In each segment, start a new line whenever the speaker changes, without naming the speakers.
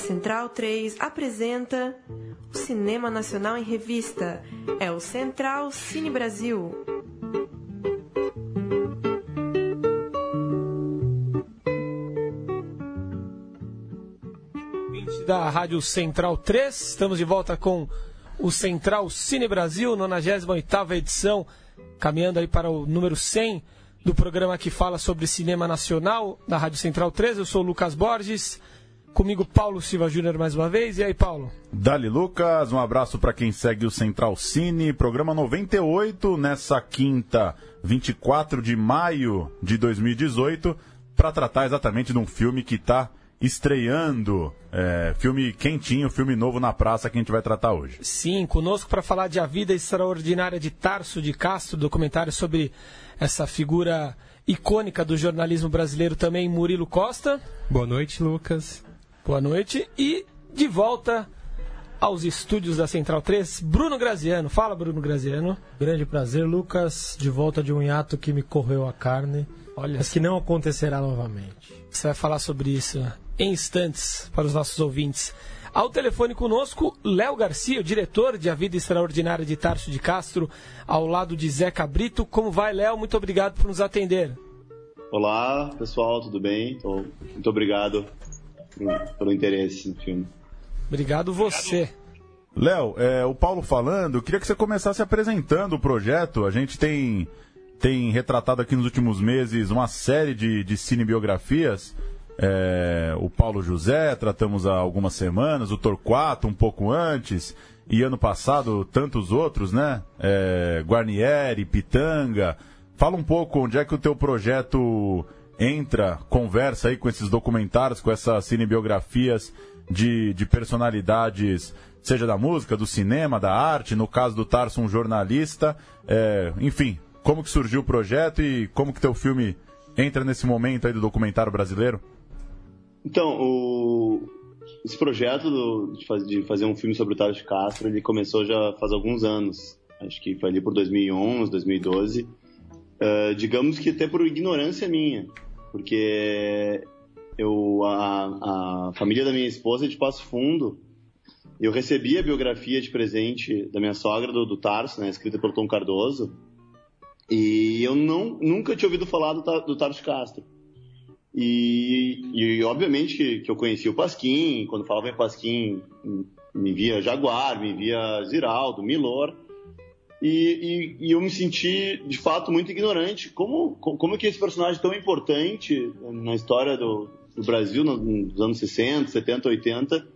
Central 3 apresenta o Cinema Nacional em Revista. É o Central Cine Brasil.
Da Rádio Central 3, estamos de volta com o Central Cine Brasil, 98 edição, caminhando aí para o número 100 do programa que fala sobre cinema nacional da Rádio Central 3. Eu sou o Lucas Borges. Comigo, Paulo Silva Júnior, mais uma vez. E aí, Paulo?
Dali Lucas, um abraço para quem segue o Central Cine, programa 98, nessa quinta, 24 de maio de 2018, para tratar exatamente de um filme que está estreando. É, filme quentinho, filme novo na praça que a gente vai tratar hoje.
Sim, conosco para falar de A Vida Extraordinária de Tarso de Castro, documentário sobre essa figura icônica do jornalismo brasileiro também, Murilo Costa.
Boa noite, Lucas.
Boa noite. E de volta aos estúdios da Central 3, Bruno Graziano. Fala, Bruno Graziano.
Grande prazer, Lucas. De volta de um hiato que me correu a carne. Olha mas que não acontecerá novamente.
Você vai falar sobre isso em instantes para os nossos ouvintes. Ao telefone conosco, Léo Garcia, o diretor de A Vida Extraordinária de Tarso de Castro, ao lado de Zeca Brito. Como vai, Léo? Muito obrigado por nos atender.
Olá, pessoal, tudo bem? Muito obrigado pelo interesse no filme.
Obrigado você.
Léo, é, o Paulo falando, eu queria que você começasse apresentando o projeto. A gente tem, tem retratado aqui nos últimos meses uma série de, de cinebiografias. É, o Paulo José, tratamos há algumas semanas, o Torquato um pouco antes, e ano passado tantos outros, né? É, Guarnieri, Pitanga. Fala um pouco onde é que o teu projeto entra, conversa aí com esses documentários, com essas cinebiografias de, de personalidades, seja da música, do cinema, da arte, no caso do Tarso, um jornalista, é, enfim, como que surgiu o projeto e como que teu filme entra nesse momento aí do documentário brasileiro?
Então, o, esse projeto do, de, faz, de, fazer um filme sobre o Tarso Castro, ele começou já faz alguns anos, acho que foi ali por 2011, 2012, uh, digamos que até por ignorância minha, porque eu a, a família da minha esposa é de Passo Fundo. Eu recebi a biografia de presente da minha sogra, do, do Tarso, né, escrita pelo Tom Cardoso, e eu não, nunca tinha ouvido falar do, do Tarso Castro. E, e obviamente que, que, eu conhecia o Pasquim, quando falava em Pasquim, me via Jaguar, me via Ziraldo, Milor, e, e, e, eu me senti, de fato, muito ignorante. Como, como que esse personagem tão importante na história do, do Brasil, nos anos 60, 70, 80,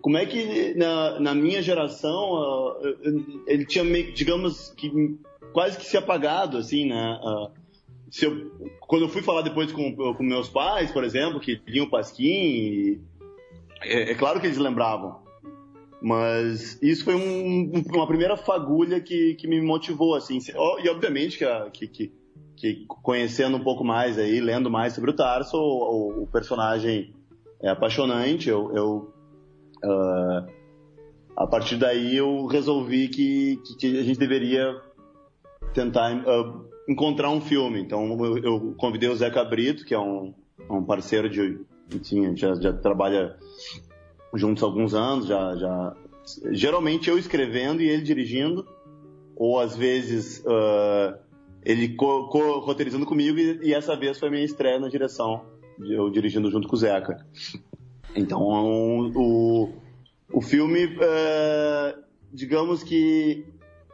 como é que na, na minha geração uh, ele tinha, meio, digamos, que quase que se apagado, assim, né? Uh, se eu, quando eu fui falar depois com, com meus pais, por exemplo, que tinham o Pasquim, é, é claro que eles lembravam. Mas isso foi um, uma primeira fagulha que, que me motivou, assim. E obviamente que, que, que, conhecendo um pouco mais aí, lendo mais sobre o Tarso, o, o personagem é apaixonante. Eu, eu uh, a partir daí eu resolvi que, que a gente deveria tentar uh, encontrar um filme. Então eu, eu, convidei o Zeca Brito, que é um, um parceiro de, enfim, já, já trabalha juntos há alguns anos, já, já geralmente eu escrevendo e ele dirigindo, ou às vezes uh, ele co-roteirizando co comigo e, e, essa vez foi minha estreia na direção, eu dirigindo junto com o Zeca. Então o, o filme, uh, digamos que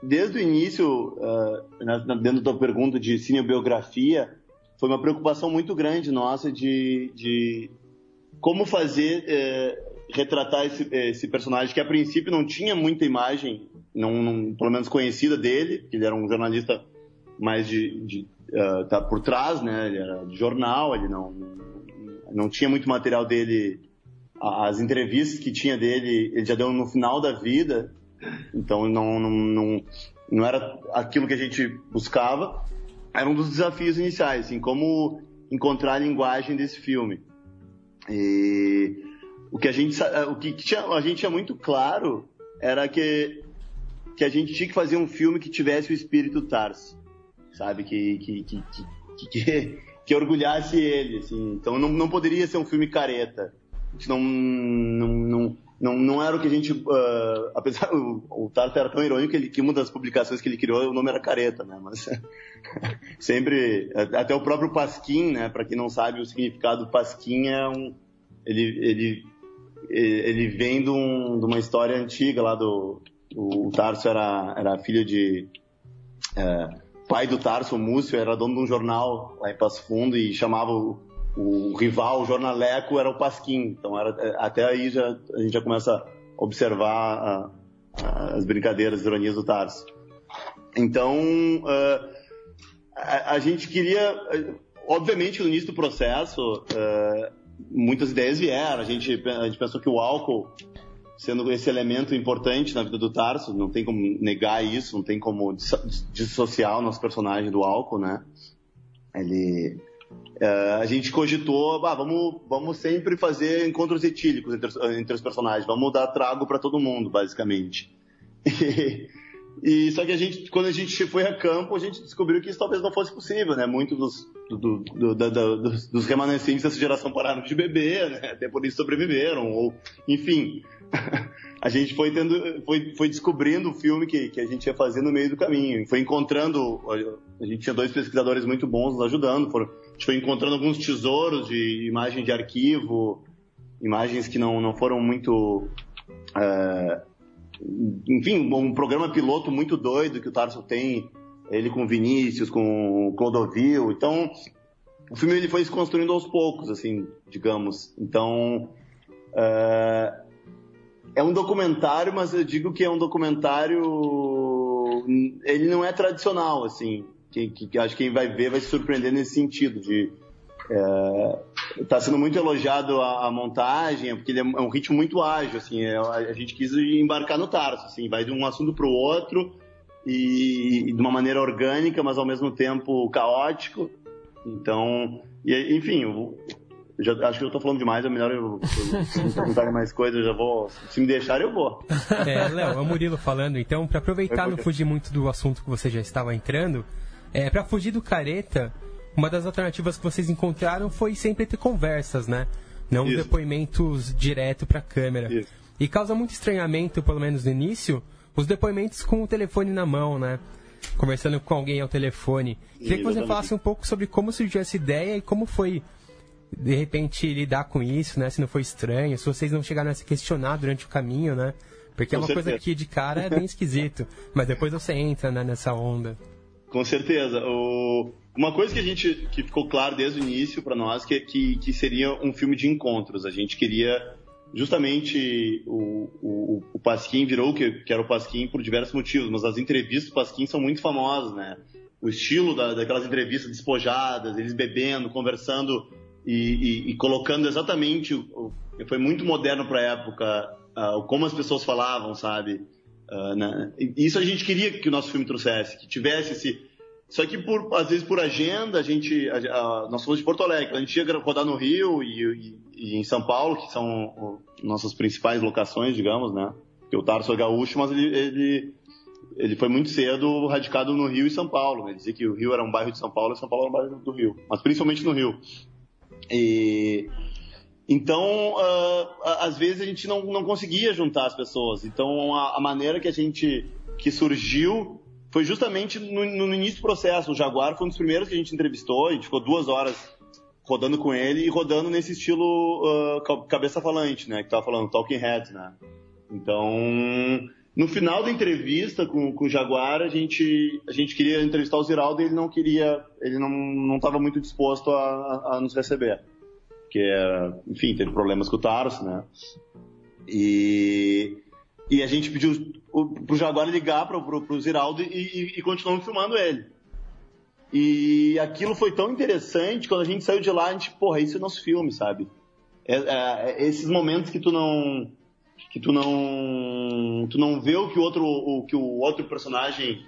desde o início, uh, dentro da pergunta de cinebiografia, foi uma preocupação muito grande nossa de, de como fazer uh, retratar esse, esse, personagem que a princípio não tinha muita imagem, não, não, pelo menos conhecida dele, que ele era um jornalista mais de, de uh, tá por trás, né? Ele era de jornal, ele não, não tinha muito material dele. As entrevistas que tinha dele, ele já deu no final da vida, então não, não, não, não era aquilo que a gente buscava. Era um dos desafios iniciais, assim, como encontrar a linguagem desse filme. E o que a gente, o que tinha, a gente tinha muito claro era que, que a gente tinha que fazer um filme que tivesse o espírito Tarso, sabe? Que, que, que, que, que, que orgulhasse ele, assim. Então não, não poderia ser um filme careta. não, não, não, não, não era o que a gente. Uh, apesar o, o Tarta era tão irônico que, ele, que uma das publicações que ele criou, o nome era Careta, né? Mas sempre. Até o próprio Pasquim, né? Para quem não sabe, o significado do Pasquim é um. Ele, ele, ele vem de, um, de uma história antiga lá do. O Tarso era, era filho de. É, pai do Tarso, o Múcio, era dono de um jornal lá em Passo Fundo e chamava o, o rival, o jornaleco, era o Pasquim. Então era, é, até aí já, a gente já começa a observar a, a, as brincadeiras, as ironias do Tarso. Então, uh, a, a, gente queria, obviamente, no início do processo, uh, muitas ideias vieram. A gente, a gente pensou que o álcool, sendo esse elemento importante na vida do Tarso, não tem como negar isso, não tem como dissociar o nosso personagem do álcool, né? Ele, uh, a gente cogitou, ah, vamos, vamos sempre fazer encontros etílicos entre, entre os personagens, vamos dar trago para todo mundo, basicamente. E, e, só que a gente, quando a gente foi a campo, a gente descobriu que isso talvez não fosse possível, né? Muitos dos, do, do, do, dos, dos remanescentes dessa geração pararam de beber, né? Até por isso sobreviveram, ou, enfim. a gente foi tendo, foi, foi descobrindo o filme que, que a gente ia fazer no meio do caminho. Foi encontrando, a gente tinha dois pesquisadores muito bons nos ajudando, foram, a gente foi encontrando alguns tesouros de imagem de arquivo, imagens que não, não foram muito. É, enfim, um programa piloto muito doido que o Tarso tem, ele com Vinícius, com Clodovil. Então, o filme ele foi se construindo aos poucos, assim, digamos. Então, é, é um documentário, mas eu digo que é um documentário. Ele não é tradicional, assim. Que, que acho que quem vai ver vai se surpreender nesse sentido de está é, sendo muito elogiado a, a, montagem, porque ele é, é um ritmo muito ágil, assim, é, a gente quis embarcar no tarso, assim, vai de um assunto para o outro e, e, de uma maneira orgânica, mas ao mesmo tempo caótico. Então, e, enfim, eu, eu já, acho que eu estou falando demais, é melhor eu, eu perguntar mais coisas, eu já vou, se me deixar eu vou.
É, Léo, é o Murilo falando, então, para aproveitar não fugir muito do assunto que você já estava entrando, é, para fugir do careta, uma das alternativas que vocês encontraram foi sempre ter conversas, né? Não Isso. depoimentos direto para a câmera. Isso. E causa muito estranhamento, pelo menos no início, os depoimentos com o telefone na mão, né? Conversando com alguém ao telefone. Queria que você falasse um pouco sobre como surgiu essa ideia e como foi, de repente, lidar com isso, né? Se não foi estranho, se vocês não chegaram a se questionar durante o caminho, né? Porque é é uma coisa que de cara é bem esquisito. mas depois você entra né, nessa onda.
Com certeza. O... Uma coisa que a gente que ficou claro desde o início para nós que, que, que seria um filme de encontros. A gente queria justamente o, o, o Pasquim virou que, que era o Pasquim por diversos motivos, mas as entrevistas do Pasquim são muito famosas, né? O estilo da, daquelas entrevistas despojadas, eles bebendo, conversando e, e, e colocando exatamente, o, foi muito moderno para a época, uh, como as pessoas falavam, sabe? Uh, né? Isso a gente queria que o nosso filme trouxesse, que tivesse esse só que, por, às vezes, por agenda, a gente. A, a, nós somos de Porto Alegre, a gente ia rodar no Rio e, e, e em São Paulo, que são nossas principais locações, digamos, né? Porque o Tarso é gaúcho, mas ele, ele, ele foi muito cedo radicado no Rio e São Paulo. Né? Dizia que o Rio era um bairro de São Paulo e São Paulo era um bairro do Rio, mas principalmente no Rio. E. Então, uh, às vezes a gente não, não conseguia juntar as pessoas. Então, a, a maneira que a gente que surgiu foi justamente no, no, início do processo. O Jaguar foi um dos primeiros que a gente entrevistou, a gente ficou duas horas rodando com ele e rodando nesse estilo uh, cabeça falante, né? Que tava falando Talking Heads, né? Então, no final da entrevista com, com o Jaguar, a gente, a gente queria entrevistar o Ziraldo e ele não queria, ele não, não estava muito disposto a, a, nos receber. Porque, enfim, teve problemas com o Taros, né? E, e a gente pediu pro Jaguar ligar pro, pro, pro Ziraldo e, e, e continuamos filmando ele. E aquilo foi tão interessante, quando a gente saiu de lá, a gente, porra, isso é nosso filme, sabe? É, é, é, esses momentos que tu não que tu não tu não vê o que o outro o que o outro personagem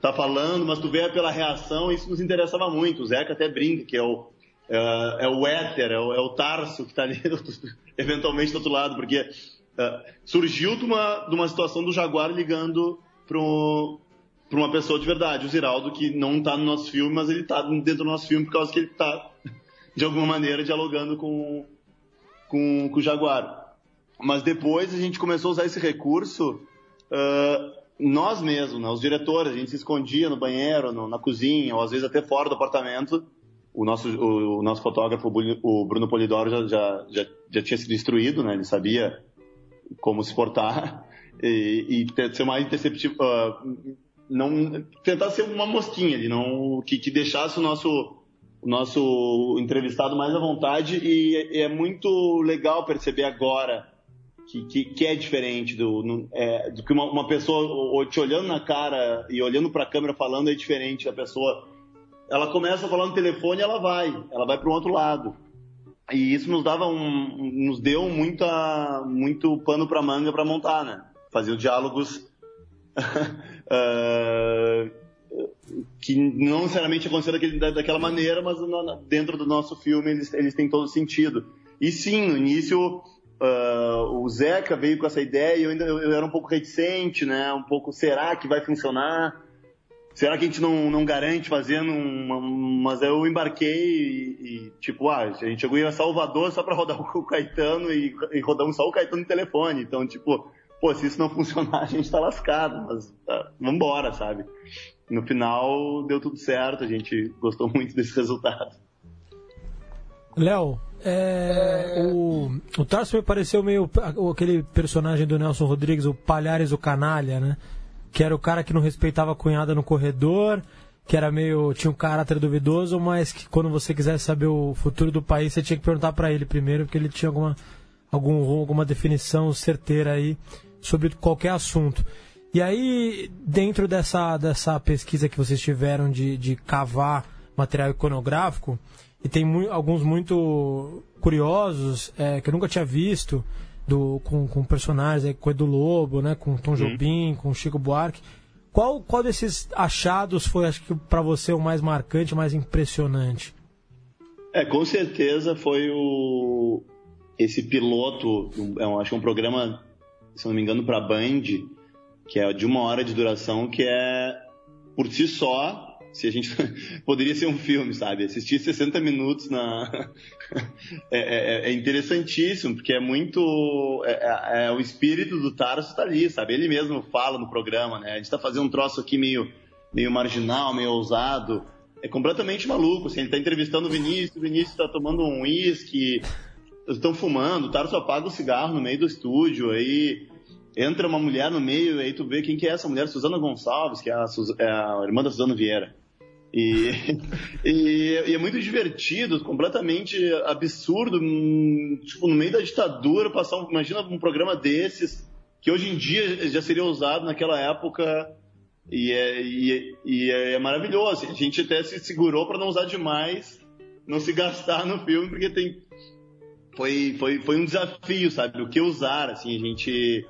tá falando, mas tu vê pela reação, isso nos interessava muito. O Zeca até brinca que é o é, é o éter, é o, é o Tarso que tá ali eventualmente do outro lado, porque é, surgiu de uma, de uma situação do Jaguar ligando para uma pessoa de verdade, o Ziraldo, que não está no nosso filme, mas ele está dentro do nosso filme por causa que ele está, de alguma maneira, dialogando com, com, com o Jaguar. Mas depois a gente começou a usar esse recurso uh, nós mesmos, né? os diretores, a gente se escondia no banheiro, no, na cozinha, ou às vezes até fora do apartamento. O nosso, o, o nosso fotógrafo, o Bruno Polidoro, já, já, já, já, tinha sido instruído, né? ele sabia como se portar e, e ser mais interceptivo. Uh, não, tentar ser uma mosquinha, de não, que, que deixasse o nosso, o nosso entrevistado mais à vontade e, e é muito legal perceber agora que, que, que é diferente do, no, é, do que uma, uma, pessoa te olhando na cara e olhando para a câmera falando é diferente da pessoa. Ela começa a falar no telefone ela vai, ela vai para o outro lado. E isso nos dava um, nos deu muita, muito pano para manga para montar, né? Fazer diálogos uh, que não necessariamente aconteceram daquela maneira, mas dentro do nosso filme eles, eles têm todo sentido. E sim, no início Uh, o Zeca veio com essa ideia e eu ainda eu era um pouco reticente, né? Um pouco, será que vai funcionar? Será que a gente não, não garante fazendo uma... Mas eu embarquei e, e, tipo, ah, a gente chegou em Salvador só pra rodar o Caetano e, e rodamos só o Caetano no telefone. Então, tipo, pô, se isso não funcionar, a gente tá lascado, mas tá, vambora, sabe? No final, deu tudo certo, a gente gostou muito desse resultado.
Léo, é, o, o Tarso me pareceu meio aquele personagem do Nelson Rodrigues, o Palhares o Canalha, né? Que era o cara que não respeitava a cunhada no corredor, que era meio. tinha um caráter duvidoso, mas que quando você quisesse saber o futuro do país, você tinha que perguntar para ele primeiro, porque ele tinha alguma, algum, alguma definição certeira aí sobre qualquer assunto. E aí, dentro dessa, dessa pesquisa que vocês tiveram de, de cavar material iconográfico, e tem mu alguns muito curiosos é, que eu nunca tinha visto do, com, com personagens, é, com Edu Lobo, né, com Tom uhum. Jobim, com Chico Buarque. Qual, qual desses achados foi, acho que, para você o mais marcante, o mais impressionante?
É, com certeza foi o esse piloto, é um, acho que é um programa, se não me engano, para Band, que é de uma hora de duração, que é por si só se a gente poderia ser um filme, sabe? Assistir 60 minutos na é, é, é, interessantíssimo, porque é muito é, é, é o espírito do Tarso está ali, sabe? Ele mesmo fala no programa, né? A gente está fazendo um troço aqui meio meio marginal, meio ousado, é completamente maluco. Assim, ele está entrevistando o Vinícius, o Vinícius está tomando um uísque, estão fumando, o Tarso apaga o cigarro no meio do estúdio, aí entra uma mulher no meio, aí tu vê quem que é essa mulher, Suzana Gonçalves, que é a, é a irmã da Suzana Vieira. E, e, e, é muito divertido, completamente absurdo, hum, tipo, no meio da ditadura, passar um, imagina um programa desses, que hoje em dia já seria usado naquela época, e é, e, e é maravilhoso. A gente até se segurou para não usar demais, não se gastar no filme, porque tem foi, foi, foi um desafio, sabe? O que usar, assim, a gente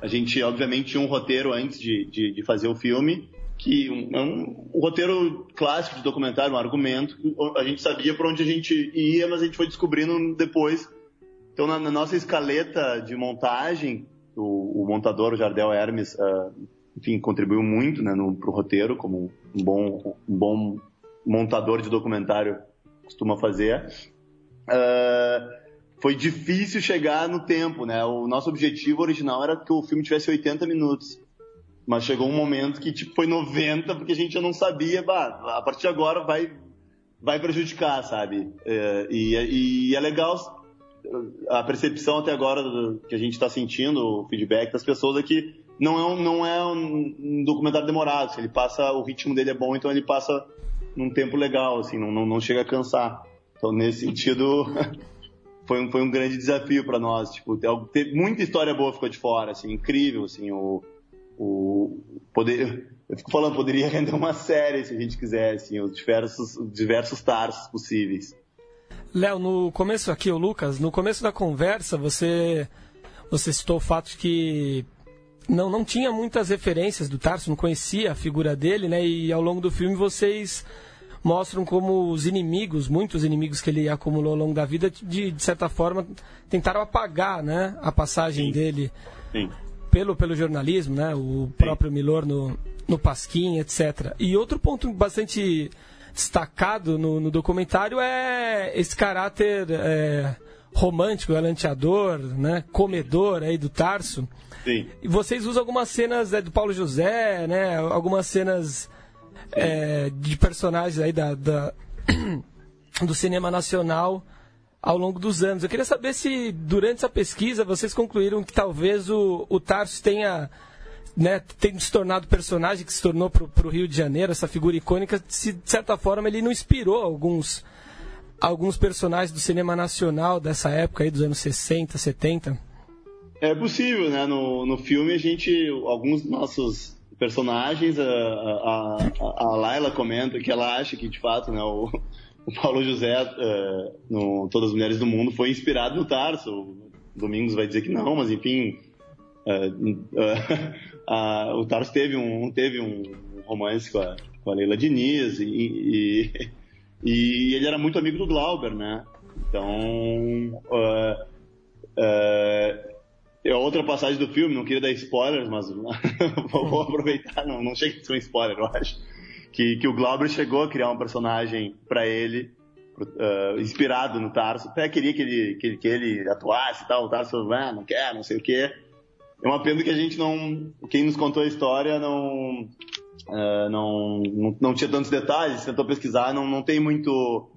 a gente obviamente tinha um roteiro antes de, de, de fazer o filme que um, é um, um, roteiro clássico de documentário, um argumento, a gente sabia para onde a gente ia, mas a gente foi descobrindo depois. Então, na, na nossa escaleta de montagem, o, o, montador, o Jardel Hermes, uh, enfim, contribuiu muito né, no, pro roteiro, como um bom, um bom montador de documentário costuma fazer. Uh, foi difícil chegar no tempo, né? O nosso objetivo original era que o filme tivesse 80 minutos. Mas chegou um momento que tipo, foi 90, porque a gente já não sabia, bah, a partir de agora vai, vai prejudicar, sabe? É, e, e, é legal a percepção até agora do, que a gente está sentindo, o feedback das pessoas é que não é um, não é um documentário demorado, ele passa, o ritmo dele é bom, então ele passa num tempo legal, assim, não, não, não chega a cansar. Então, nesse sentido, foi um, foi um grande desafio para nós, tipo, ter, muita história boa ficou de fora, assim, incrível, assim, o o poder, eu fico falando, poderia render uma série se a gente quisesse, assim, os diversos, diversos tarsos possíveis.
Léo, no começo aqui, o Lucas, no começo da conversa, você, você citou o fato de que não, não tinha muitas referências do Tarso, não conhecia a figura dele, né? E ao longo do filme vocês mostram como os inimigos, muitos inimigos que ele acumulou ao longo da vida, de, de certa forma, tentaram apagar né, a passagem
Sim.
dele.
Sim
pelo, pelo jornalismo, né? O próprio Milor no, no Pasquim, etc. E outro ponto bastante destacado no, no documentário é esse caráter é, romântico, galanteador, né? Comedor aí do Tarso.
Sim.
E vocês usam algumas cenas é, do Paulo José, né? Algumas cenas é, de personagens aí da, da do cinema nacional ao longo dos anos. Eu queria saber se durante essa pesquisa vocês concluíram que talvez o, o Tarso tenha né, tem se tornado personagem que se tornou para o Rio de Janeiro, essa figura icônica, se de certa forma ele não inspirou alguns, alguns personagens do cinema nacional dessa época aí, dos anos 60, 70?
É possível, né? No, no filme a gente, alguns nossos personagens, a, a, a, a Laila comenta que ela acha que de fato, né, o, o Paulo José, uh, no Todas as Mulheres do Mundo, foi inspirado no Tarso. O Domingos vai dizer que não, mas enfim, uh, uh, o Tarso teve um, teve um romance com a, com a Leila Diniz e, e, e, ele era muito amigo do Glauber, né? Então, é outra passagem do filme, não queria dar spoilers, mas vou aproveitar, não, não chega a ser um spoiler, eu acho que, que o Glauber chegou a criar um personagem para ele, uh, inspirado no Tarso. Até queria que ele, que, que ele atuasse e tal. O Tarso ah, não quer, não sei o quê. É uma pena que a gente não. Quem nos contou a história não. Uh, não, não, não, tinha tantos detalhes, tentou pesquisar, não, não tem muito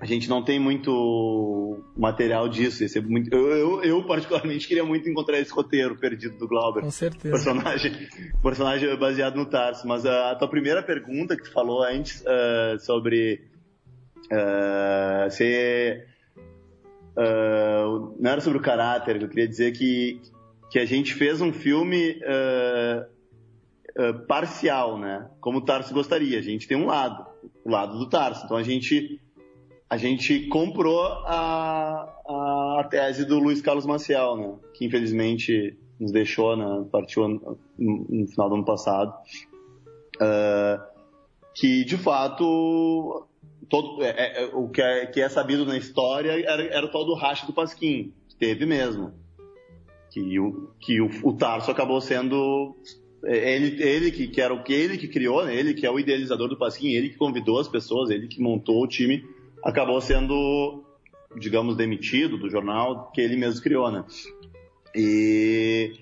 a gente não tem muito material disso. É muito... Eu, eu, eu, particularmente, queria muito encontrar esse roteiro perdido do Glauber.
Com certeza.
Personagem, personagem baseado no Tarso. Mas a, a tua primeira pergunta que tu falou antes uh, sobre uh, se. Uh, não era sobre o caráter, eu queria dizer que, que a gente fez um filme parcial, né? Como o Tarso gostaria. A gente tem um lado, o lado do Tarso. Então a gente a gente comprou a, a, tese do Luiz Carlos Maciel, né? Que infelizmente nos deixou, né? Partiu no, no final do ano passado. Uh, que de fato todo, é, é, o que é, que é, sabido na história era, era o tal do racha do Pasquim. Teve mesmo. Que o, que o, o Tarso acabou sendo é, ele, ele que, que era o que ele que criou, né? ele que é o idealizador do Pasquim, ele que convidou as pessoas, ele que montou o time acabou sendo, digamos, demitido do jornal que ele mesmo criou, né? E,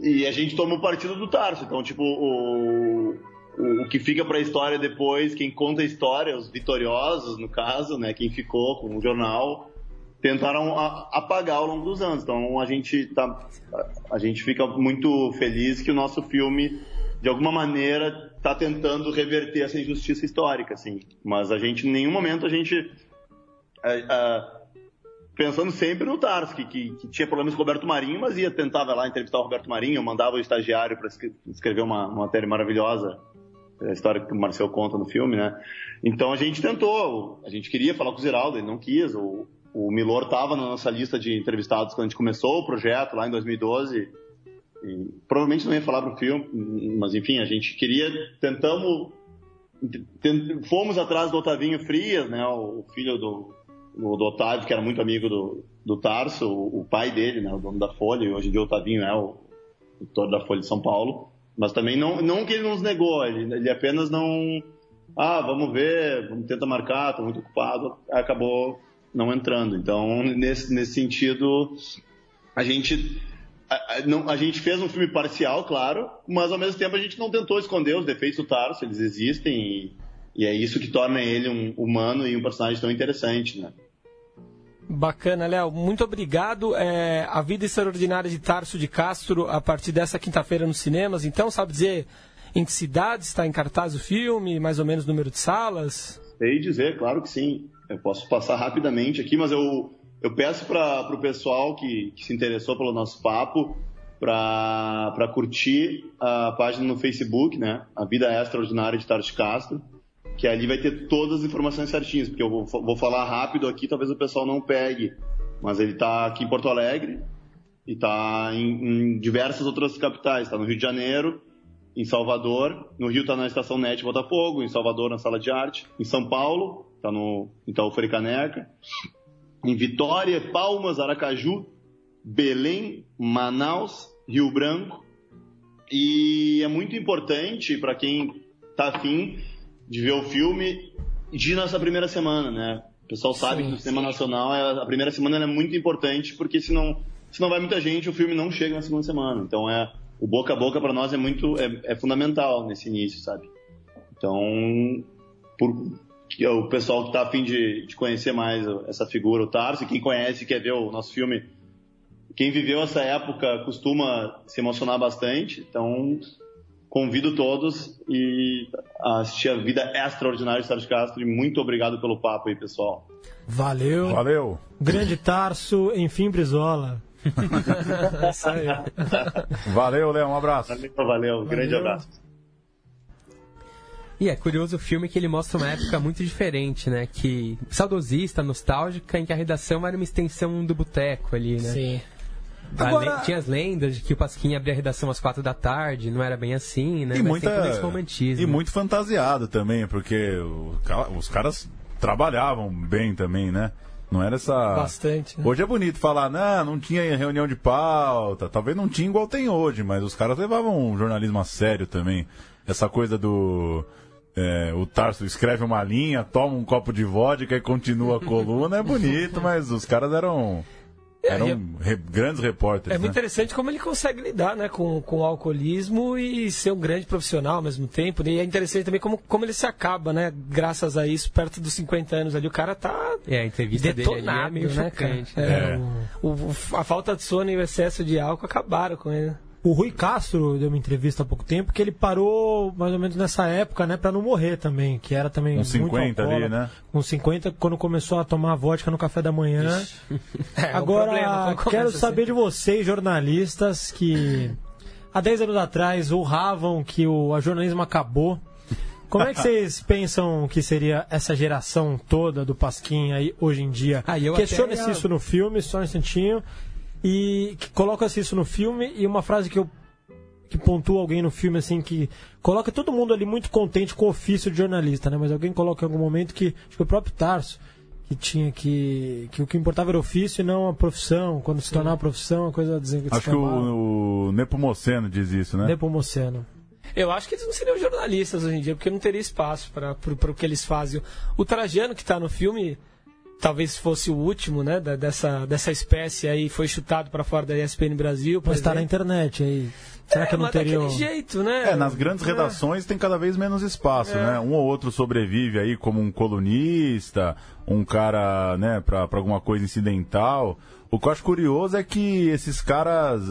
e a gente toma o partido do Tarso. Então, tipo, o, o, que fica para a história depois, quem conta a história, os vitoriosos, no caso, né? Quem ficou com o jornal, tentaram apagar ao longo dos anos. Então, a gente, tá, a gente fica muito feliz que o nosso filme, de alguma maneira, está tentando reverter essa injustiça histórica, assim. Mas a gente, em nenhum momento, a gente. É, é, pensando sempre no Tarso, que, que, tinha problemas com o Roberto Marinho, mas ia tentar lá entrevistar o Roberto Marinho, mandava o estagiário para escrever uma, uma matéria maravilhosa, a história que o Marcel conta no filme, né? Então a gente tentou, a gente queria falar com o Ziraldo, ele não quis, o, o Milor estava na nossa lista de entrevistados quando a gente começou o projeto lá em 2012, provavelmente não ia falar pro filme, mas enfim, a gente queria, tentamos, tent, fomos atrás do Otavinho Frias, né, o filho do, do, do Otávio, que era muito amigo do, do Tarso, o, o, pai dele, né, o dono da Folha, e hoje dia o Otavinho é o editor da Folha de São Paulo, mas também não, não que ele nos negou, ele, ele apenas não, ah, vamos ver, vamos tentar marcar, estou muito ocupado, acabou não entrando. Então, nesse, nesse sentido, a gente a, não, a, gente fez um filme parcial, claro, mas ao mesmo tempo a gente não tentou esconder os defeitos do Tarso, eles existem e, e é isso que torna ele um humano e um personagem tão interessante, né?
Bacana, Léo. Muito obrigado. É, a Vida Extraordinária de Tarso de Castro, a partir dessa quinta-feira nos cinemas. Então, sabe dizer em que cidade está em cartaz o filme, mais ou menos número de salas?
Sei dizer, claro que sim. Eu posso passar rapidamente aqui, mas eu eu peço para o pessoal que, que, se interessou pelo nosso papo para curtir a página no Facebook, né? A Vida Extraordinária de Tarso Castro, que ali vai ter todas as informações certinhas, porque eu vou, vou falar rápido aqui, talvez o pessoal não pegue, mas ele está aqui em Porto Alegre e está em, em, diversas outras capitais, está no Rio de Janeiro, em Salvador, no Rio está na Estação NET Botafogo, em Salvador na Sala de Arte, em São Paulo, está no Itaú Caneca, em Vitória, Palmas, Aracaju, Belém, Manaus, Rio Branco. E é muito importante para quem está afim de ver o filme de ir nessa primeira semana, né? O pessoal sabe
Sim,
que o cinema nacional, é, a primeira semana é muito importante, porque se não, se não vai muita gente, o filme não chega na segunda semana. Então, é, o boca a boca para nós é muito é, é, fundamental nesse início, sabe? Então, por, que o pessoal que está afim de, de conhecer mais essa figura, o Tarso, quem conhece quer ver o nosso filme, quem viveu essa época costuma se emocionar bastante. Então, convido todos e a assistir a vida extraordinária de Sérgio Castro e muito obrigado pelo papo aí, pessoal.
Valeu.
Valeu.
Grande Tarso, enfim, Brizola.
É isso aí.
Valeu, Léo. Um abraço.
Valeu, valeu. grande abraço.
E é curioso o filme que ele mostra uma época muito diferente, né? Que saudosista, nostálgica, em que a redação era uma extensão do boteco ali, né?
Sim. Agora-
Tinha as lendas de que o Pasquim abria a redação às quatro da tarde, não era bem assim, né?
E,
Mas
muita,
tem todo esse romantismo.
e muito fantasiado também, porque os caras trabalhavam bem também, né? Não era essa.
Bastante. né?
Hoje é bonito falar, não, não tinha reunião de pauta. Talvez não tinha igual tem hoje, mas os caras levavam o jornalismo a sério também. Essa coisa do. é, o Tarso escreve uma linha, toma um copo de vodka e continua a coluna, é bonito, mas os caras eram. Eram
É,
re- grandes repórteres.
É muito
né?
interessante como ele consegue lidar né, com, com o alcoolismo e ser um grande profissional ao mesmo tempo. E é interessante também como, como ele se acaba, né? Graças a isso, perto dos 50 anos ali, o cara tá
É, a entrevista dele ali é
detonado,
meio
né, cara?
chocante.
É,
É.
o- o- a falta de sono e o excesso de álcool acabaram com ele.
O Rui Castro deu uma entrevista há pouco tempo que ele parou mais ou menos nessa época, né, pra não morrer também, que era também
Uns
muito
50 ali,
alcoólatra.
né?
Com 50, quando começou a tomar vodka no café da manhã.
É, um
Agora,
problema, quando
quero saber
assim.
de vocês, jornalistas, que há 10 anos atrás urravam que o a jornalismo acabou. Como é que vocês pensam que seria essa geração toda do Pasquim aí hoje em dia?
Ah, e até ia-
isso no filme, só um instantinho. E que- coloca-se isso no filme e uma frase que eu que pontua alguém no filme assim que coloca todo mundo ali muito contente com o ofício de jornalista, né? Mas alguém coloca em algum momento que acho que foi o próprio Tarso que tinha que que o que importava era o ofício e não a profissão. Quando se tornar a profissão, a coisa desen-
Acho que o, o Nepomuceno diz isso, né?
Nepomuceno.
Eu acho que eles não seriam jornalistas hoje em dia, porque não teria espaço para o que eles fazem. O Trajano, que está no filme, talvez fosse o último né, da- dessa, dessa espécie aí, foi chutado para fora da ESPN Brasil.
Mas está na internet aí. Será
É,
que não
mas
teria
daquele jeito, né?
É, nas grandes redações tem cada vez menos espaço,
É.
né? Um ou outro sobrevive aí como um colunista, um cara, né, pra, pra alguma coisa incidental. O que eu acho curioso é que esses caras,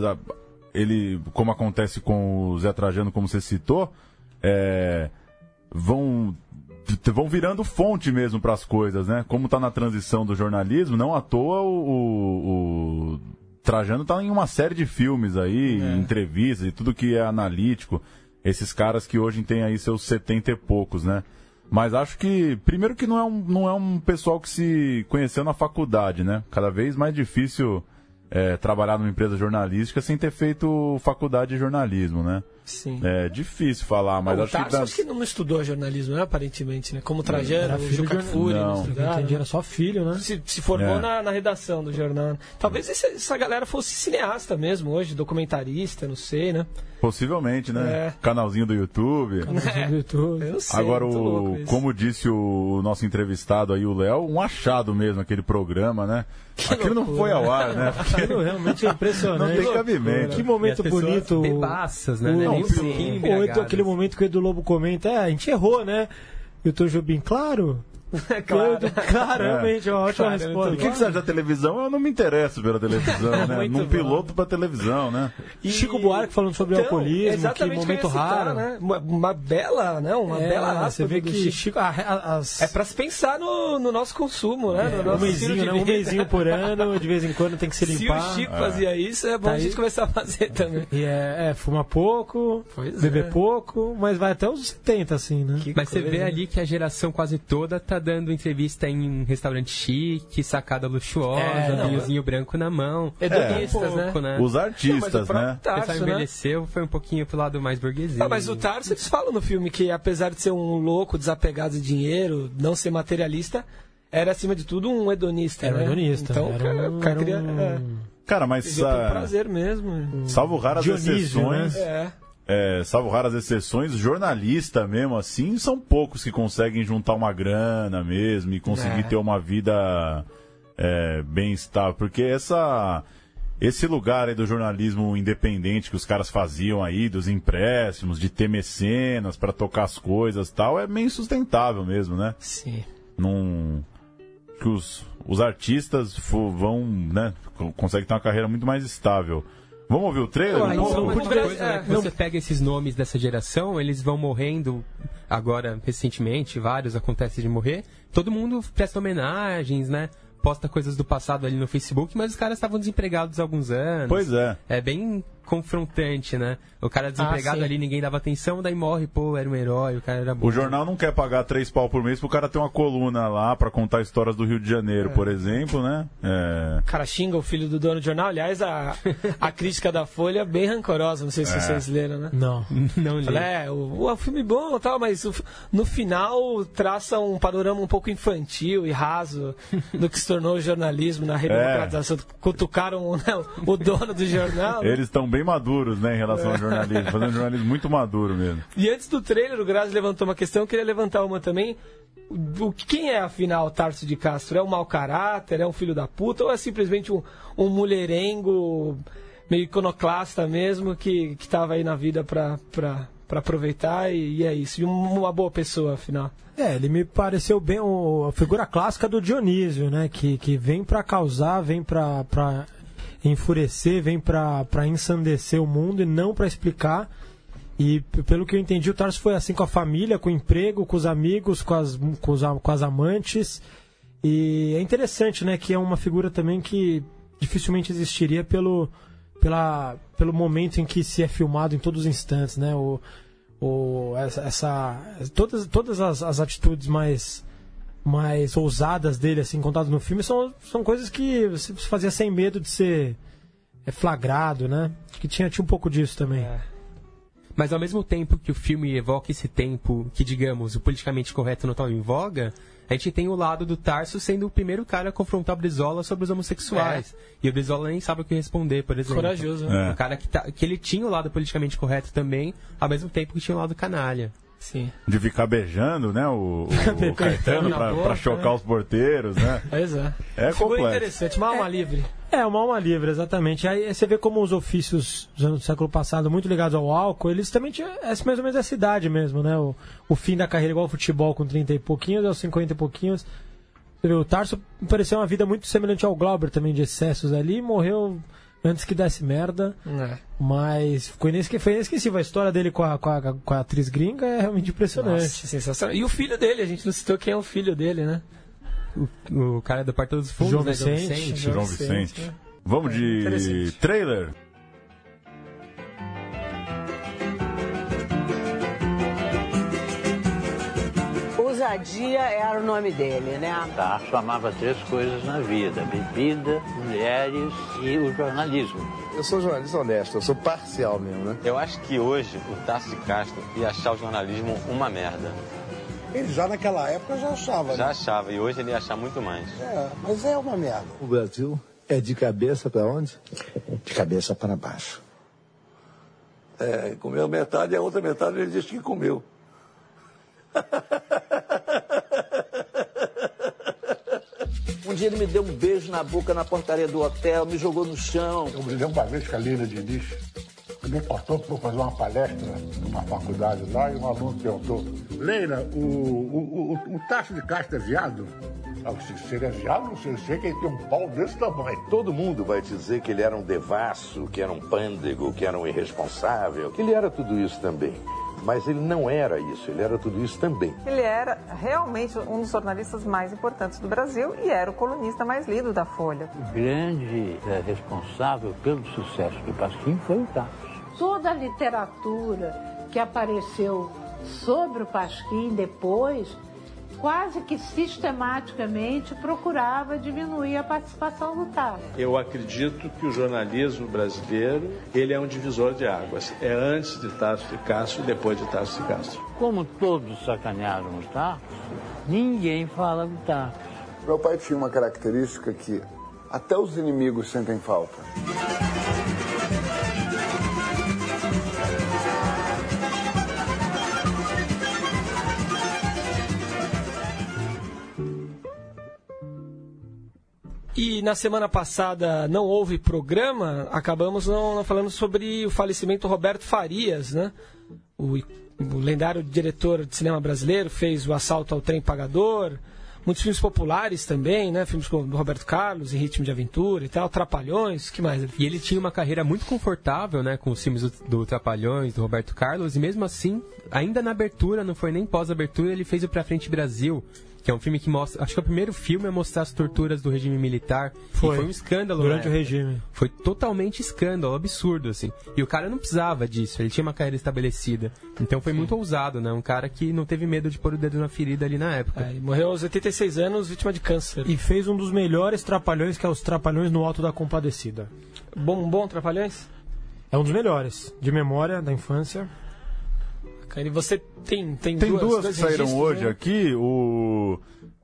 ele, como acontece com o Zé Trajano, como você citou, é, vão vão virando fonte mesmo para as coisas, né? Como tá na transição do jornalismo, não à toa o, o- o Trajano tá em uma série de filmes aí, entrevistas e tudo que é analítico. Esses caras que hoje têm aí seus 70 e poucos, né? Mas acho que, primeiro que não é um, não é um pessoal que se conheceu na faculdade, né? Cada vez mais difícil é, trabalhar numa empresa jornalística sem ter feito faculdade de jornalismo, né?
Sim.
É difícil falar, mas
o
acho que...
Tarso
dá-
acho que não estudou jornalismo, né, aparentemente, né? Como o Trajano, o
filho
Juca
de
Não.
estudaram,
entendi,
né?
era só filho, né?
se, se formou
É.
na, na redação do jornal. Talvez esse- essa galera fosse cineasta mesmo hoje, documentarista, não sei, né?
Possivelmente, né?
É.
Canalzinho do YouTube.
No YouTube.
Eu não sei.
Agora, o, como disse o nosso entrevistado aí, o Léo, um achado mesmo aquele programa, né? Aquilo não
loucura.
foi ao ar, né? Porque
Aquilo realmente é impressionante.
não tem cabimento.
Que momento bonito.
Bebaças, né?
o-
Nem um
Sim.
pouquinho
Ou então
embriagadas.
aquele momento que o Edu Lobo comenta, é, a gente errou, né? E o Tom Jobim, claro.
Claro.
Eu, claro, realmente, é uma ótima resposta.
O que, que você acha da televisão? Eu não me interesso pela televisão, né?
Muito
Num
bom.
piloto pra televisão, né?
E-
Chico Buarque falando sobre
Então,
alcoolismo, que
exatamente
momento
citar,
raro.
Né? Uma, uma bela, né? Uma
É,
bela
você vê que
Chico.
Chico, a- a- as,
É pra se pensar no, no nosso consumo, né? no
um
nosso estilo
mêsinho, né? Um mêsinho por ano, de vez em quando tem que se
Se
limpar.
o Chico fazia isso, é bom
Tá
a gente
aí.
começar a fazer também.
E é, é, fuma pouco,
Pois
beber
é.
pouco, mas vai até os 70, assim, né?
Que
Mas você vê
né?
ali que a geração quase toda tá dando entrevista em um restaurante chique, sacada luxuosa,
É, não,
vinhozinho branco na mão.
Hedonistas,
um
né?
pouco, né?
Os
Não, mas o
artistas,
próprio
né?
O pessoal
Tarso, né?
envelheceu, foi um pouquinho pro lado mais burguesinho.
Ah, mas o Tarso, eles falam no filme que, apesar de ser um louco, desapegado de dinheiro, não ser materialista, era, acima de tudo, um hedonista.
Era um
né?
hedonista.
Então,
era
o cara,
um,
o cara queria.
um-
É,
Cara, mas ah,
prazer mesmo.
salvo raras
Dionísio,
exceções,
É.
é, salvo raras exceções, jornalista mesmo assim, são poucos que conseguem juntar uma grana mesmo e conseguir
É.
ter uma vida é, bem estável. Porque essa. Esse lugar aí do jornalismo independente que os caras faziam aí, dos empréstimos, de ter mecenas para tocar as coisas tal, é meio insustentável mesmo, né?
Sim.
Não. Que os, os artistas vão, né? co- Conseguem ter uma carreira muito mais estável. Vamos ouvir o trailer?
Ué,
então?
isso
Uma
muito
coisa,
grande,
né,
é,
que
não-
você pega esses nomes dessa geração, eles vão morrendo agora recentemente, vários acontecem de morrer. Todo mundo presta homenagens, né? Posta coisas do passado ali no Facebook, mas os caras estavam desempregados há alguns anos.
Pois é.
É bem confrontante, né? O cara desempregado
sim.
ali, ninguém dava atenção, daí morre, pô, era um herói, o cara era bom.
O jornal não quer pagar três pau por mês pro cara ter uma coluna lá pra contar histórias do Rio de Janeiro, por exemplo, né? É.
O cara xinga o filho do dono do jornal. Aliás, a, a crítica da Folha é bem rancorosa. Não sei se vocês leram, né?
Não.
Não li.
É, o, o filme bom e tal, mas o- no final traça um panorama um pouco infantil e raso do que se tornou o jornalismo na redemocratização. Cutucaram né, o dono do jornal.
Eles estão bem maduros, né, em relação ao jornalismo, fazendo um jornalismo muito maduro mesmo.
E antes do trailer, o Grazi levantou uma questão, eu queria levantar uma também. O, quem é, afinal, Tarso de Castro? É um mau caráter? É um filho da puta? Ou é simplesmente um, um mulherengo meio iconoclasta mesmo, que, que tava aí na vida pra, pra, pra aproveitar e, e é isso? E um- uma boa pessoa, afinal.
É, ele me pareceu bem o- a figura clássica do Dionísio, né? Que, que vem pra causar, vem pra enfurecer, vem pra ensandecer o mundo e não pra explicar. E pelo que eu entendi, o Tarso foi assim com a família, com o emprego, com os amigos, com as, com os, com as amantes. E é interessante, né? Que é uma figura também que dificilmente existiria pelo, pela, pelo momento em que se é filmado em todos os instantes, né? O, o, essa, essa- todas, todas as, as atitudes mais mais ousadas dele assim contadas no filme são, são coisas que você fazia sem medo de ser é, flagrado, né? Acho que tinha, tinha um pouco disso também.
Mas ao mesmo tempo que o filme evoca esse tempo que, digamos, o politicamente correto não está em voga, a gente tem o lado do Tarso sendo o primeiro cara a confrontar o Brizola sobre os homossexuais. E o Brizola nem sabe o que responder, por exemplo.
Corajoso, né?
É.
Um cara que, tá, que ele tinha o lado politicamente correto também, ao mesmo tempo que tinha o lado canalha.
Sim.
De ficar beijando, né, o, o, o Caetano pra,
boca,
pra chocar
né?
os porteiros, né?
Pois é.
É
Figura
complexo.
interessante, uma alma livre.
É, uma alma livre, exatamente. Aí você vê como os ofícios do século passado, muito ligados ao álcool, eles também tinham é mais ou menos essa idade mesmo, né? O, o fim da carreira, igual o futebol com 30 e pouquinhos, aos 50 e pouquinhos. Você vê, O Tarso pareceu uma vida muito semelhante ao Glauber também, de excessos ali, morreu antes que desse merda.
É.
Mas ficou foi inesquecível. A história dele com a, com, a, com a atriz gringa é realmente impressionante.
Nossa, sensacional. E o filho dele, a gente não citou quem é o filho dele, né?
O, o cara do Porta dos Fundos,
João
né?
Vicente.
João
João
Vicente.
Vicente,
Vamos de trailer?
Ousadia era o nome dele, né?
Tarso amava três coisas na vida: bebida, mulheres e o jornalismo.
Eu sou jornalista honesto, eu sou parcial mesmo, né?
Eu acho que hoje o Tarso de Castro ia achar o jornalismo uma merda.
Ele já naquela época já achava,
Já
né?
achava e hoje ele ia achar muito mais.
É, mas é uma merda.
O Brasil é de cabeça para onde?
De cabeça para baixo.
É, comeu metade e a outra metade ele disse que comeu.
Um dia ele me deu um beijo na boca na portaria do hotel, me jogou no chão.
Eu me lembro uma vez que a Leila Diniz me cortou para fazer uma palestra numa faculdade lá e um aluno perguntou: Leila, o, o, o, o Tacho de Castro é viado? Disse, se ele é viado, não sei, sei que ele tem um pau desse tamanho.
Todo mundo vai dizer que ele era um devasso, que era um pândego, que era um irresponsável, que ele era tudo isso também. Mas ele não era isso, ele era tudo isso também.
Ele era realmente um dos jornalistas mais importantes do Brasil e era o colunista mais lido da Folha.
O grande eh, responsável pelo sucesso do Pasquim foi o Tarso.
toda a literatura que apareceu sobre o Pasquim depois, quase que sistematicamente procurava diminuir a participação do Tarso.
Eu acredito que o jornalismo brasileiro ele é um divisor de águas. É antes de Tarso de Castro e depois de Tarso de Castro.
Como todos sacanearam o Tarso, ninguém fala do Tarso.
Meu pai tinha uma característica que até os inimigos sentem falta.
E na semana passada não houve programa, acabamos não, não falando sobre o falecimento do Roberto Farias, né? O, o lendário diretor de cinema brasileiro fez o Assalto ao Trem Pagador, muitos filmes populares também, né? Filmes com do Roberto Carlos, em ritmo de aventura e tal, Trapalhões, que mais?
E ele tinha uma carreira muito confortável, né, com os filmes do, do Trapalhões, do Roberto Carlos, e mesmo assim, ainda na abertura, não foi nem pós-abertura, ele fez o Pra Frente Brasil, que é um filme que mostra. Acho que é o primeiro filme a mostrar as torturas do regime militar.
Foi.
E foi um escândalo.
Durante
na
o regime.
Foi totalmente escândalo, absurdo, assim. E o cara não precisava disso, ele tinha uma carreira estabelecida. Então foi muito ousado, né? Um cara que não teve medo de pôr o dedo na ferida ali na época.
É, ele morreu aos 86 anos, vítima de câncer.
E fez um dos melhores trapalhões, que é os Trapalhões no Alto da Compadecida.
Bom, bom Trapalhões?
É um dos melhores, de memória, da infância.
E você tem, tem,
Tem
duas,
duas que saíram hoje
né?
aqui. O...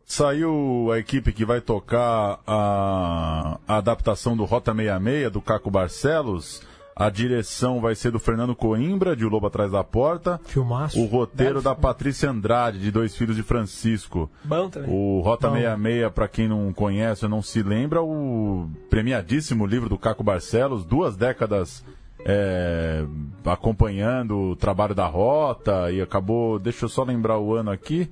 Saiu a equipe que vai tocar a, a adaptação do Rota 66, do Caco Barcelos. A direção vai ser do Fernando Coimbra, de O Lobo Atrás da Porta.
Filmaço.
O roteiro da Patrícia Andrade, de Dois Filhos de Francisco.
Bom também.
O Rota
Bom.
66, para quem não conhece ou não se lembra, o premiadíssimo livro do Caco Barcelos, duas décadas é, acompanhando o trabalho da Rota e acabou, deixa eu só lembrar o ano aqui,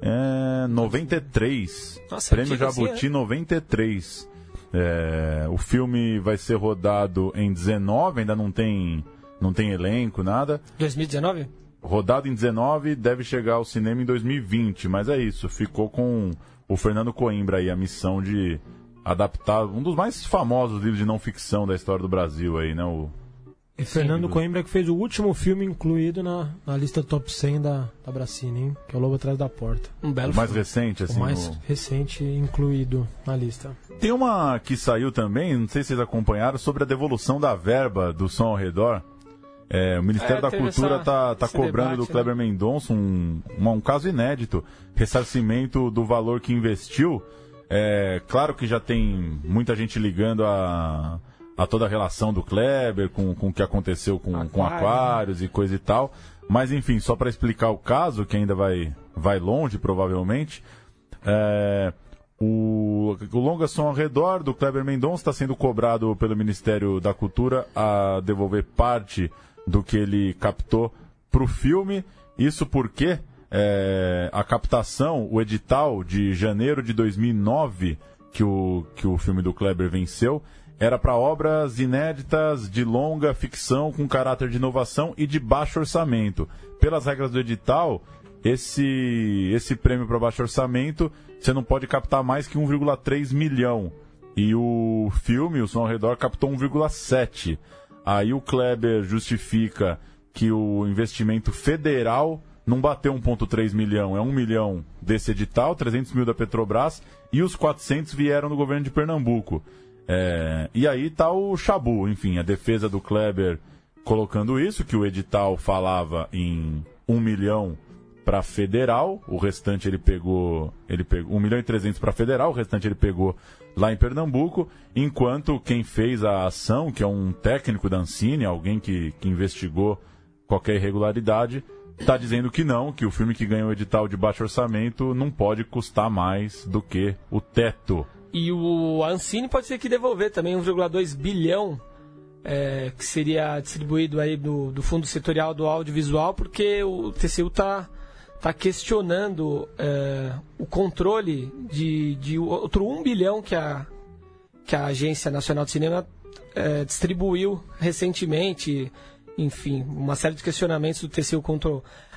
é, 93.
Nossa,
Prêmio Jabuti 93. É, o filme vai ser rodado em 19, ainda não tem, não tem elenco, nada.
2019?
Rodado em 19, deve chegar ao cinema em 2020, mas é isso, ficou com o Fernando Coimbra aí a missão de adaptar um dos mais famosos livros de não ficção da história do Brasil aí, né? O,
E Fernando
Sim.
Coimbra que fez o último filme incluído na, na lista top 100 da, da Bracini, hein? Que é o Lobo Atrás da Porta.
Um belo
o mais
filme.
recente, assim.
o mais
o-
recente incluído na lista.
Tem uma que saiu também, não sei se vocês acompanharam, sobre a devolução da verba do som ao redor. É, o Ministério
É,
da Cultura
essa-
está tá
esse
cobrando
debate,
do Kleber Mendonça um, uma- um caso inédito, ressarcimento do valor que investiu. É, claro que já tem muita gente ligando a, a toda a relação do Kleber com, com o que aconteceu com, com
Aquário, né?
aquários e coisa e tal. Mas enfim, só para explicar o caso, que ainda vai, vai longe provavelmente. É, o, o longa som ao redor do Kleber Mendonça está sendo cobrado pelo Ministério da Cultura a devolver parte do que ele captou para o filme. Isso porque é, a captação, o edital de janeiro de 2009, que o, que o filme do Kleber venceu, era para obras inéditas de longa ficção com caráter de inovação e de baixo orçamento. Pelas regras do edital, esse, esse prêmio para baixo orçamento, você não pode captar mais que 1,3 milhão. E o filme, o Som ao Redor, captou 1,7. Aí o Kleber justifica que o investimento federal não bateu 1,3 milhão, é 1 milhão desse edital, 300 mil da Petrobras, e os 400 vieram do governo de Pernambuco. É, e aí tá o Chabu, enfim, a defesa do Kleber colocando isso, que o edital falava em 1 milhão para federal, o restante ele pegou, ele pegou 1 milhão e 300 para federal, o restante ele pegou lá em Pernambuco, enquanto quem fez a ação, que é um técnico da Ancine, alguém que, que investigou qualquer irregularidade, está dizendo que não, que o filme que ganhou o edital de baixo orçamento não pode custar mais do que o teto.
E o Ancine pode ter que devolver também 1,2 bilhão é, que seria distribuído aí do, do Fundo Setorial do Audiovisual, porque o TCU está tá questionando é, o controle de, de outro 1 bilhão que a, que a Agência Nacional de Cinema é, distribuiu recentemente. Enfim, uma série de questionamentos do TCU contra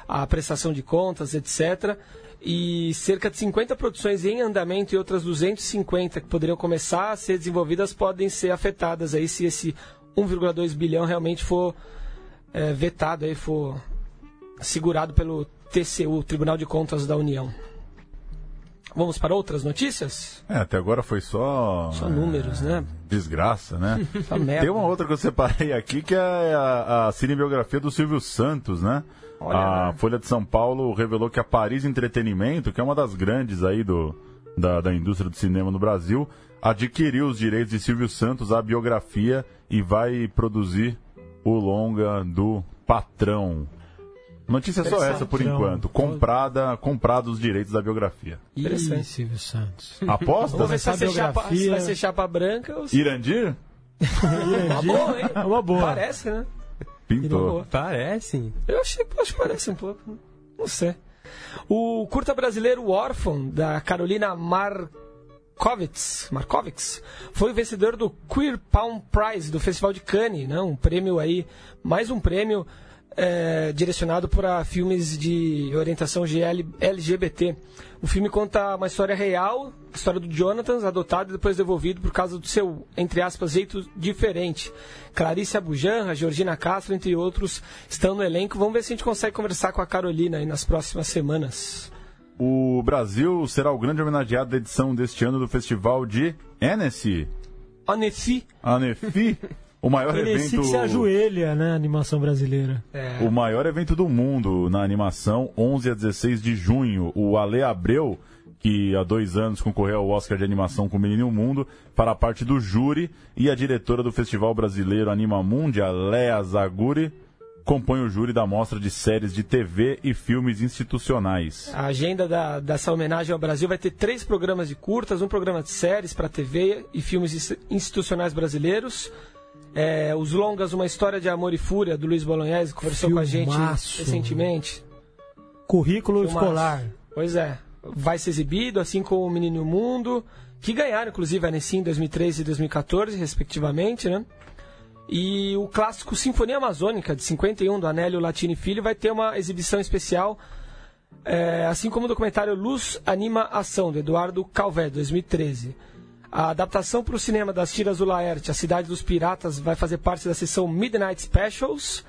a prestação de contas, etc e cerca de 50 produções em andamento e outras 250 que poderiam começar a ser desenvolvidas podem ser afetadas aí se esse 1,2 bilhão realmente for é, vetado aí for segurado pelo TCU, Tribunal de Contas da União. Vamos para outras notícias?
É, até agora foi só.
Só números, né?
Desgraça, né? Tem uma outra que eu separei aqui que é a, a cinebiografia do Silvio Santos, né?
Olha,
a
né?
Folha de São Paulo revelou que a Paris Entretenimento, que é uma das grandes aí do, da, da indústria do cinema no Brasil, adquiriu os direitos de Silvio Santos, a biografia, e vai produzir o longa do patrão. Notícia só essa por enquanto. Comprada, comprados os direitos da biografia.
Ih, Silvio Santos.
Aposta?
Vamos ver se vai, ser chapa, se vai ser chapa branca ou se...
Irandir?
Uma boa, hein?
Uma boa.
Parece, né?
Pintou.
Parece.
Eu achei, que parece um pouco. Não sei. O curta brasileiro Órfão, da Carolina Markovits, Markovits foi o vencedor do Queer Palm Prize do Festival de Cannes, né? um prêmio aí, mais um prêmio é, direcionado para filmes de orientação GL, LGBT. O filme conta uma história real, a história do Jonathan, adotado e depois devolvido por causa do seu, entre aspas, jeito diferente. Clarice Abujanra, Georgina Castro, entre outros, estão no elenco. Vamos ver se a gente consegue conversar com a Carolina aí nas próximas semanas.
O Brasil será o grande homenageado da edição deste ano do Festival de Annecy.
Annecy.
Annecy. O maior
Ele
evento.
que se ajoelha, né? Animação brasileira.
É.
O maior evento do mundo na animação, 11 a 16 de junho. O Ale Abreu, que há dois anos concorreu ao Oscar de animação com o Menino Mundo, para a parte do júri, e a diretora do Festival Brasileiro Animamundi, a Lea Zaguri, compõe o júri da mostra de séries de TV e filmes institucionais.
A agenda da- dessa homenagem ao Brasil vai ter três programas de curtas, um programa de séries para TV e filmes ins- institucionais brasileiros. É, os longas Uma História de Amor e Fúria, do Luiz Bolognese, que conversou com a gente
Filmaço.
recentemente.
Currículo
Filmaço.
escolar.
Pois é. Vai ser exibido, assim como o Menino e o Mundo, que ganharam, inclusive, a Anessim em 2013 e 2014, respectivamente, né? E o clássico Sinfonia Amazônica, de 51, do Anélio Latini Filho, vai ter uma exibição especial, é, assim como o documentário Luz Anima Ação, do Eduardo Calvé, 2013. A adaptação para o cinema das tiras do Laerte, A Cidade dos Piratas, vai fazer parte da sessão Midnight Specials.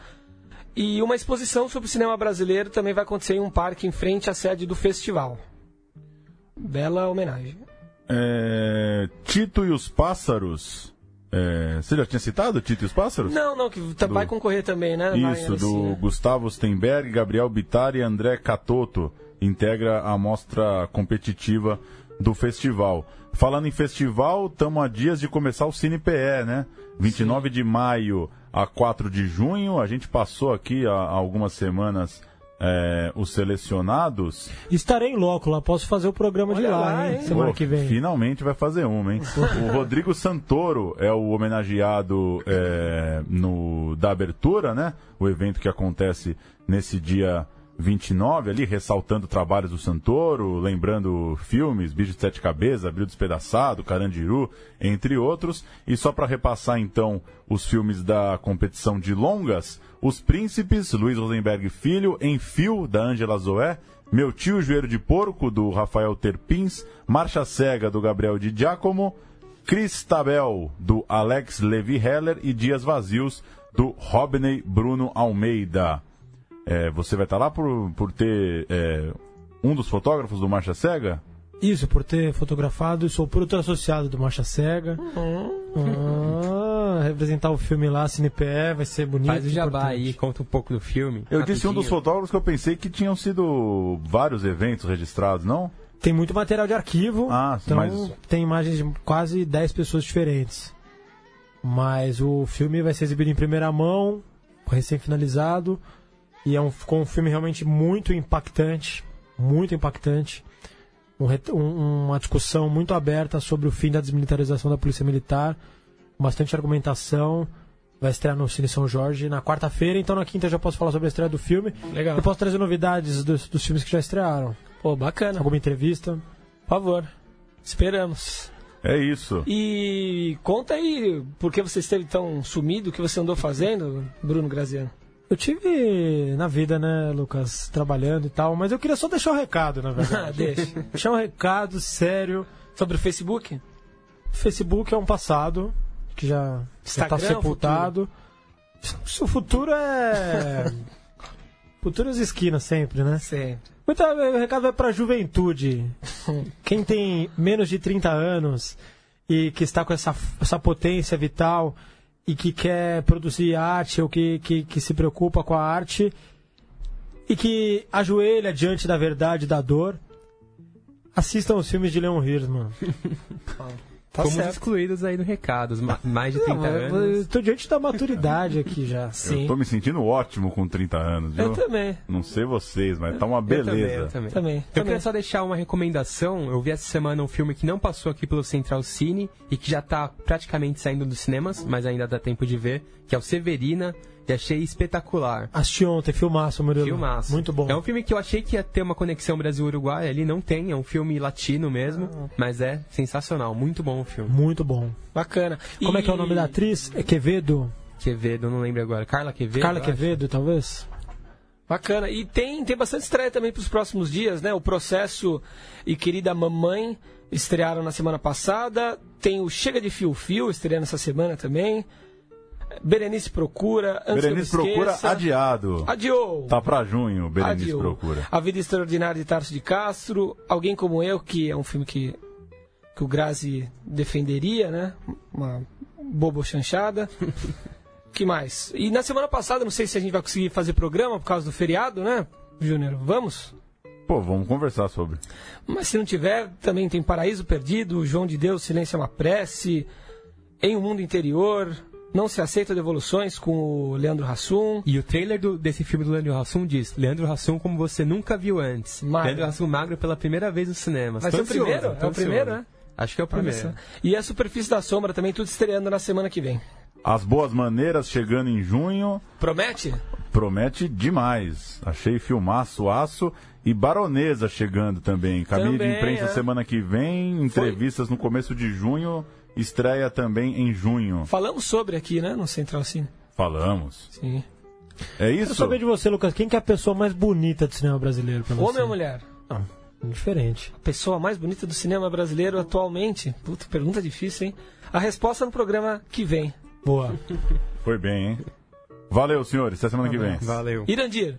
E uma exposição sobre o cinema brasileiro também vai acontecer em um parque em frente à sede do festival. Bela homenagem.
É, Tito e os Pássaros. É, você já tinha citado Tito e os Pássaros?
Não, não, que tá- vai concorrer também, né?
Isso, do
né?
Gustavo Stenberg, Gabriel Bittar e André Catoto. Integra a mostra competitiva do festival. Falando em festival, estamos a dias de começar o Cine PE, né? 29 de maio a 4 de junho. A gente passou aqui há algumas semanas é, os selecionados.
Estarei em loco lá, posso fazer o programa de
Olha
lá,
lá,
hein?
hein?
Semana
Pô,
que vem.
Finalmente vai fazer uma, hein? o Rodrigo Santoro é o homenageado é, no, da abertura, né? O evento que acontece nesse dia 29, ali, ressaltando trabalhos do Santoro, lembrando filmes, Bicho de Sete Cabeças, Abril Despedaçado, Carandiru, entre outros. E só para repassar, então, os filmes da competição de longas, Os Príncipes, Luiz Rosenberg Filho, Em Fio, da Ângela Zoé, Meu Tio Joelho de Porco, do Rafael Terpins, Marcha Cega, do Gabriel Di Giacomo, Cristabel, do Alex Levi Heller e Dias Vazios, do Robney Bruno Almeida. É, você vai estar lá por, por ter é, um dos fotógrafos do Marcha Cega?
Isso, por ter fotografado, sou produtor associado do Marcha Cega. Ah, representar o filme lá, CinePE, vai ser bonito.
Faz o jabá
importante.
aí, conta um pouco do filme.
Eu disse um dos
rapidinho.
fotógrafos que eu pensei que tinham sido vários eventos registrados, não?
Tem muito material de arquivo,
Ah,
então
mas-
tem imagens de quase 10 pessoas diferentes. Mas o filme vai ser exibido em primeira mão, recém-finalizado, e é um, ficou um filme realmente muito impactante, muito impactante. Um um- uma discussão muito aberta sobre o fim da desmilitarização da Polícia Militar, com bastante argumentação. Vai estrear no Cine São Jorge na quarta-feira, então na quinta eu já posso falar sobre a estreia do filme.
Legal.
Eu posso trazer novidades dos, dos filmes que já estrearam.
Pô, bacana.
Alguma entrevista.
Por favor. Esperamos.
É isso.
E conta aí por que você esteve tão sumido, o que você andou fazendo, Bruno Graziano.
Eu tive na vida, né, Lucas, trabalhando e tal, mas eu queria só deixar um recado, na verdade.
Deixa.
deixar um recado sério.
Sobre o Facebook?
Facebook é um passado que já está
é o
sepultado. O futuro é. futuro é as esquinas sempre, né?
Sempre.
Muito, o recado vai para a juventude. Quem tem menos de 30 anos e que está com essa, essa potência vital e que quer produzir arte ou que, que, que se preocupa com a arte e que ajoelha diante da verdade da dor, assistam os filmes de Leon Hirschman.
Tá
Fomos
certo.
excluídos aí no recados, ma- mais de 30
Não,
anos.
tô diante da maturidade aqui já.
Eu tô me sentindo ótimo com 30 anos, viu?
Eu também.
Não sei vocês, mas tá uma
Eu também,
beleza.
eu também.
Também,
Eu
também.
queria só deixar uma recomendação. Eu vi essa semana um filme que não passou aqui pelo Central Cine e que já tá praticamente saindo dos cinemas, mas ainda dá tempo de ver, que é o Severina, e achei espetacular.
Assisti ontem, filmaço, Murilo.
Filmaço.
Muito bom.
É um filme que eu achei que ia ter uma conexão Brasil-Uruguai, ali não tem, é um filme latino mesmo,
Ah.
mas é sensacional, muito bom o filme.
Muito bom.
Bacana.
Como é que é o
E-
nome da atriz? É Quevedo?
Quevedo, não lembro agora. Carla Quevedo?
Carla. Quevedo, talvez?
Bacana. E tem, tem bastante estreia também para os próximos dias, né? O Processo e Querida Mamãe estrearam na semana passada. Tem o Chega de Fio Fio estreando essa semana também. Berenice Procura. Antes
Berenice procura adiado.
Adiou.
Tá pra junho, Berenice
Adiou.
procura.
A Vida Extraordinária de Tarso de Castro. Alguém Como Eu, que é um filme que, que o Grazi defenderia, né? Uma bobo chanchada. que mais? E na semana passada, não sei se a gente vai conseguir fazer programa por causa do feriado, né, Júnior? Vamos?
Pô, vamos conversar sobre.
Mas se não tiver, também tem Paraíso Perdido, João de Deus, Silêncio é uma Prece, Em um Mundo Interior, Não Se Aceita Devoluções com o Leandro Hassum.
E o trailer do- desse filme do Leandro Hassum diz: Leandro Hassum como você nunca viu antes.
Magro.
Leandro Hassum magro pela primeira vez no cinema.
Vai ser o primeiro? É o primeiro, né?
Acho que é o primeiro.
E a Superfície da Sombra também, tudo estreando na semana que vem.
As Boas Maneiras chegando em junho.
Promete?
Promete demais. Achei filmaço, aço. E Baronesa chegando também. Caminho
Também,
de imprensa
é.
semana que vem. Entrevistas no começo de junho. Estreia também em junho.
Falamos sobre aqui, né, no Central Cine.
Falamos.
Sim.
É
Quero
isso?
saber de você, Lucas. Quem que é a pessoa mais bonita do cinema brasileiro pra você?
Homem ou mulher?
Não, diferente.
A pessoa mais bonita do cinema brasileiro atualmente? Puta, pergunta difícil, hein? A resposta no programa que vem.
Boa.
Foi bem, hein? Valeu, senhores. Até semana que vem.
Valeu.
Irandir.